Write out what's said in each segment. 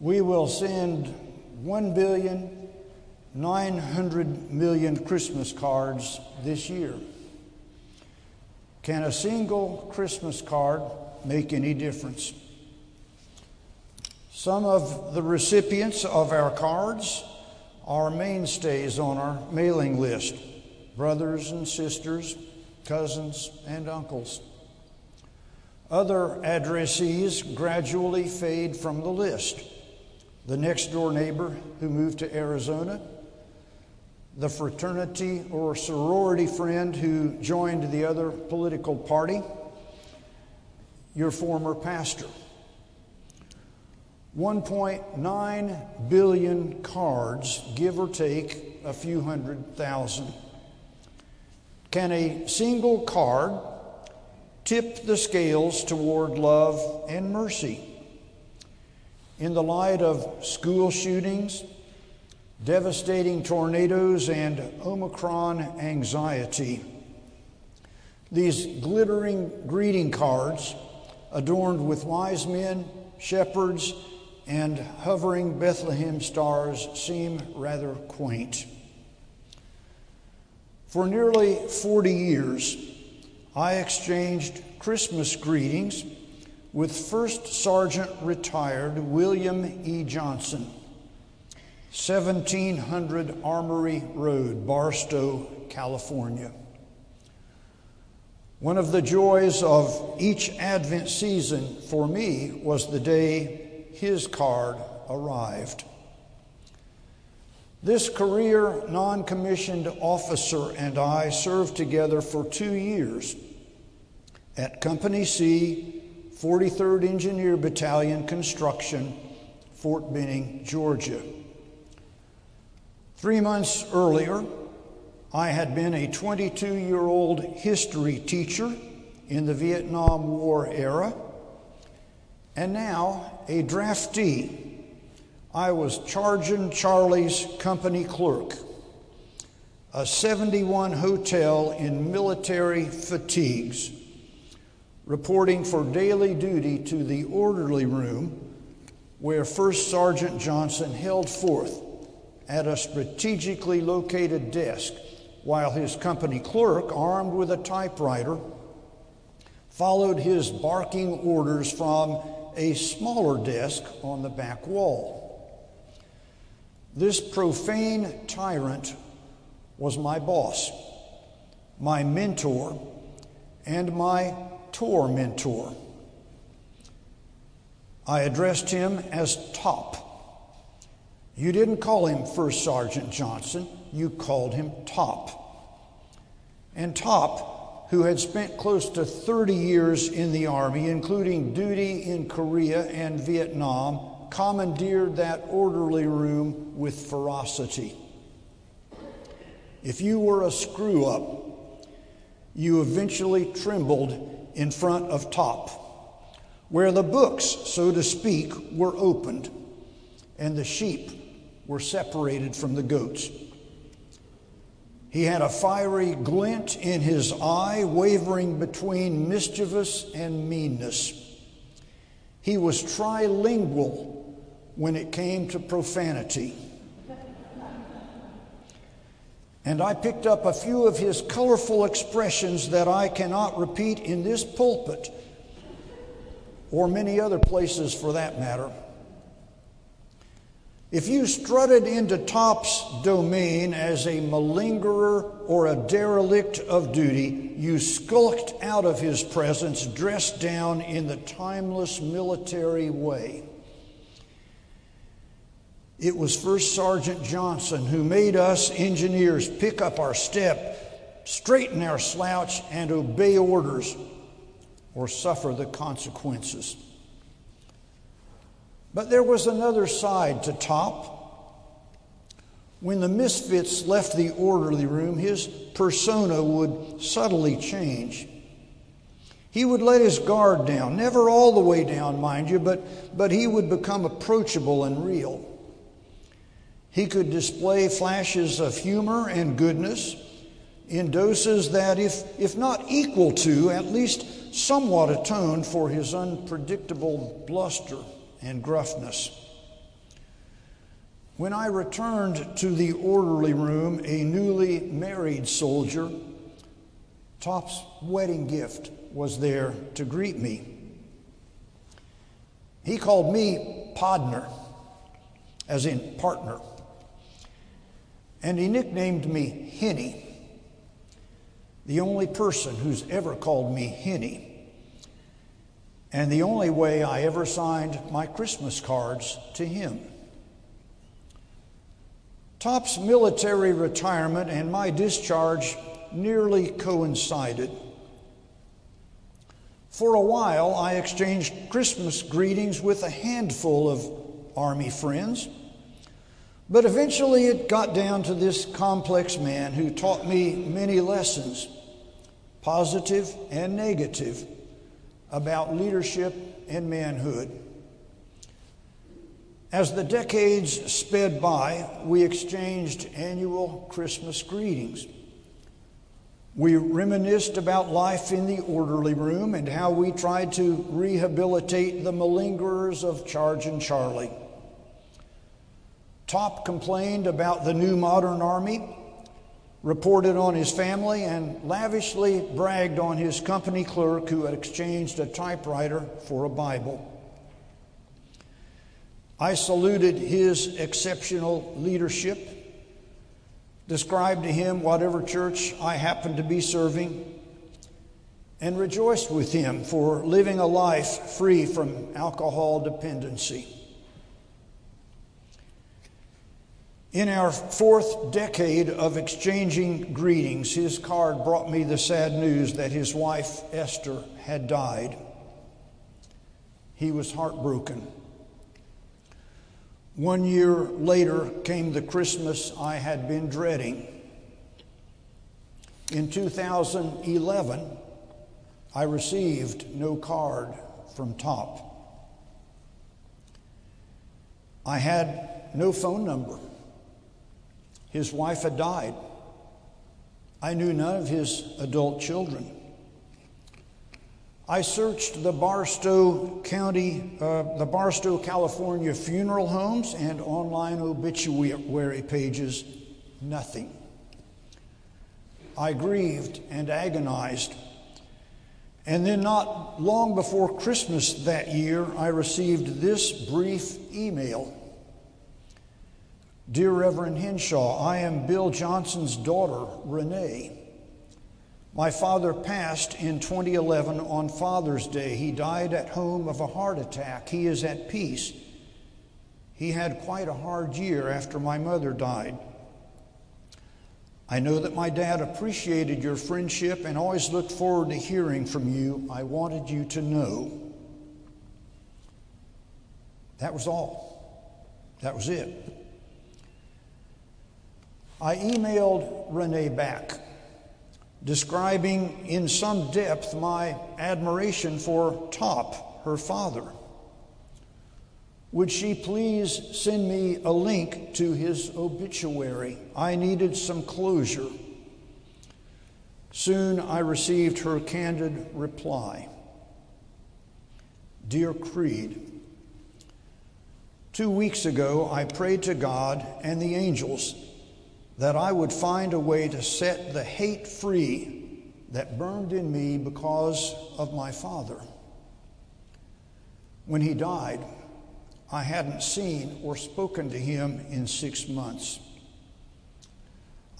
We will send 1 billion 900 million Christmas cards this year. Can a single Christmas card make any difference? Some of the recipients of our cards are mainstays on our mailing list brothers and sisters, cousins and uncles. Other addressees gradually fade from the list. The next door neighbor who moved to Arizona, the fraternity or sorority friend who joined the other political party, your former pastor. 1.9 billion cards, give or take a few hundred thousand. Can a single card tip the scales toward love and mercy? In the light of school shootings, devastating tornadoes, and Omicron anxiety, these glittering greeting cards, adorned with wise men, shepherds, and hovering Bethlehem stars, seem rather quaint. For nearly 40 years, I exchanged Christmas greetings with First Sergeant retired William E. Johnson, 1700 Armory Road, Barstow, California. One of the joys of each Advent season for me was the day his card arrived. This career non commissioned officer and I served together for two years at Company C, 43rd Engineer Battalion Construction, Fort Benning, Georgia. Three months earlier, I had been a 22 year old history teacher in the Vietnam War era, and now a draftee I was Charging Charlie's company clerk, a 71 hotel in military fatigues, reporting for daily duty to the orderly room where First Sergeant Johnson held forth at a strategically located desk while his company clerk, armed with a typewriter, followed his barking orders from a smaller desk on the back wall. This profane tyrant was my boss, my mentor, and my tormentor. I addressed him as Top. You didn't call him First Sergeant Johnson, you called him Top. And Top, who had spent close to 30 years in the Army, including duty in Korea and Vietnam, commandeered that orderly room with ferocity. If you were a screw up, you eventually trembled in front of top, where the books, so to speak, were opened and the sheep were separated from the goats. He had a fiery glint in his eye, wavering between mischievous and meanness. He was trilingual when it came to profanity. And I picked up a few of his colorful expressions that I cannot repeat in this pulpit or many other places for that matter. If you strutted into Top's domain as a malingerer or a derelict of duty, you skulked out of his presence dressed down in the timeless military way. It was First Sergeant Johnson who made us engineers pick up our step, straighten our slouch, and obey orders or suffer the consequences. But there was another side to Top. When the misfits left the orderly room, his persona would subtly change. He would let his guard down, never all the way down, mind you, but, but he would become approachable and real. He could display flashes of humor and goodness in doses that, if, if not equal to, at least somewhat atoned for his unpredictable bluster and gruffness. When I returned to the orderly room, a newly married soldier, Top's wedding gift was there to greet me. He called me Podner, as in partner, and he nicknamed me Henny, the only person who's ever called me Henny and the only way I ever signed my Christmas cards to him. Top's military retirement and my discharge nearly coincided. For a while, I exchanged Christmas greetings with a handful of Army friends, but eventually it got down to this complex man who taught me many lessons, positive and negative about leadership and manhood. As the decades sped by, we exchanged annual Christmas greetings. We reminisced about life in the orderly room and how we tried to rehabilitate the malingerers of Charging Charlie. Top complained about the new modern army reported on his family, and lavishly bragged on his company clerk who had exchanged a typewriter for a Bible. I saluted his exceptional leadership, described to him whatever church I happened to be serving, and rejoiced with him for living a life free from alcohol dependency. In our fourth decade of exchanging greetings, his card brought me the sad news that his wife, Esther, had died. He was heartbroken. One year later came the Christmas I had been dreading. In 2011, I received no card from Top. I had no phone number. His wife had died. I knew none of his adult children. I searched the Barstow County, uh, the Barstow, California funeral homes and online obituary pages. Nothing. I grieved and agonized. And then, not long before Christmas that year, I received this brief email Dear Reverend Henshaw, I am Bill Johnson's daughter, Renee. My father passed in 2011 on Father's Day. He died at home of a heart attack. He is at peace. He had quite a hard year after my mother died. I know that my dad appreciated your friendship and always looked forward to hearing from you. I wanted you to know. That was all. That was it. I emailed Renee back, describing in some depth my admiration for Top, her father. Would she please send me a link to his obituary? I needed some closure. Soon I received her candid reply Dear Creed, two weeks ago I prayed to God and the angels that I would find a way to set the hate free that burned in me because of my father. When he died, I hadn't seen or spoken to him in six months.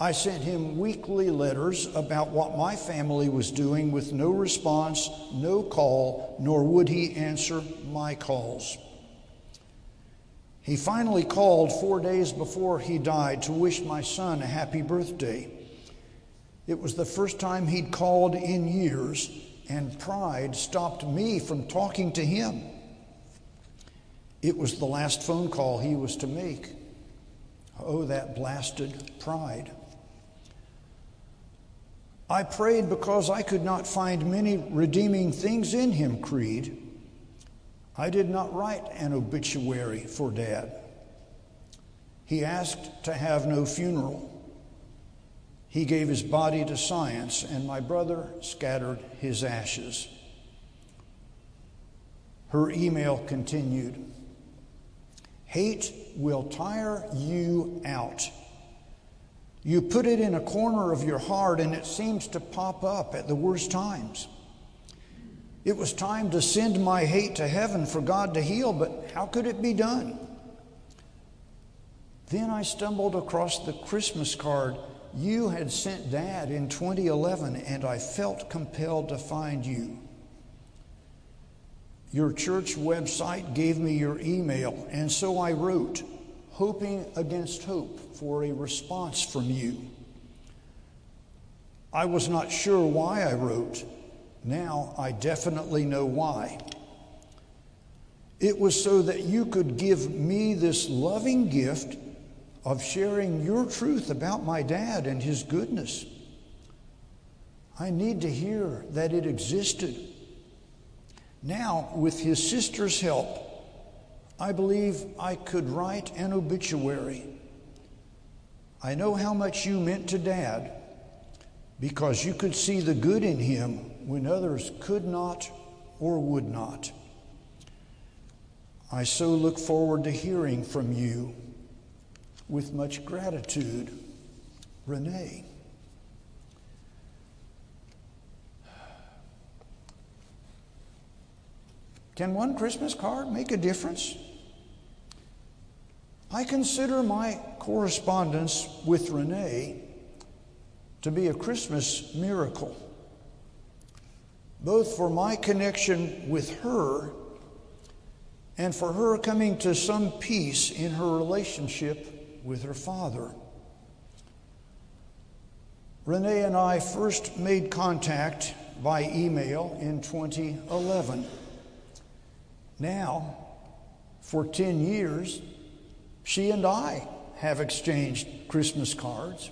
I sent him weekly letters about what my family was doing with no response, no call, nor would he answer my calls. He finally called four days before he died to wish my son a happy birthday. It was the first time he'd called in years, and pride stopped me from talking to him. It was the last phone call he was to make. Oh, that blasted pride. I prayed because I could not find many redeeming things in him, Creed. I did not write an obituary for Dad. He asked to have no funeral. He gave his body to science, and my brother scattered his ashes. Her email continued Hate will tire you out. You put it in a corner of your heart and it seems to pop up at the worst times. It was time to send my hate to heaven for God to heal, but how could it be done? Then I stumbled across the Christmas card you had sent Dad in 2011, and I felt compelled to find you. Your church website gave me your email, and so I wrote, hoping against hope for a response from you. I was not sure why I wrote. Now I definitely know why. It was so that you could give me this loving gift of sharing your truth about my dad and his goodness. I need to hear that it existed. Now, with his sister's help, I believe I could write an obituary. I know how much you meant to Dad because you could see the good in him when others could not or would not. I so look forward to hearing from you. With much gratitude, Renee. Can one Christmas card make a difference? I consider my correspondence with Renee to be a Christmas miracle, both for my connection with her and for her coming to some peace in her relationship with her father. Renee and I first made contact by email in 2011. Now, for 10 years, she and I have exchanged Christmas cards.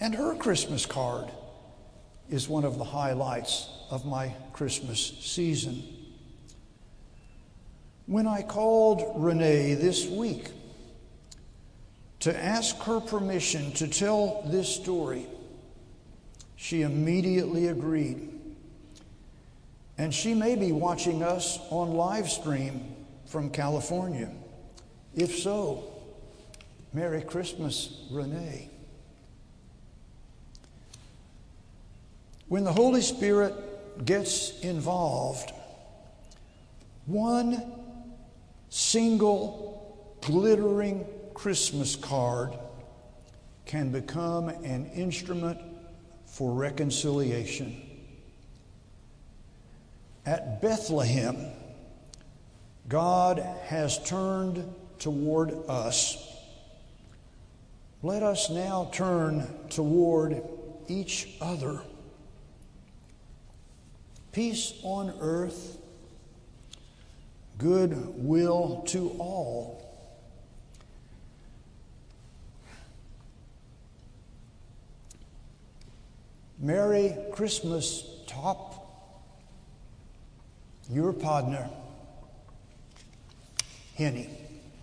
And her Christmas card is one of the highlights of my Christmas season. When I called Renee this week to ask her permission to tell this story, she immediately agreed. And she may be watching us on live stream from California. If so, Merry Christmas, Renee. When the Holy Spirit gets involved, one single glittering Christmas card can become an instrument for reconciliation. At Bethlehem, God has turned toward us. Let us now turn toward each other. Peace on earth, good will to all. Merry Christmas, Top. Your partner, Henny.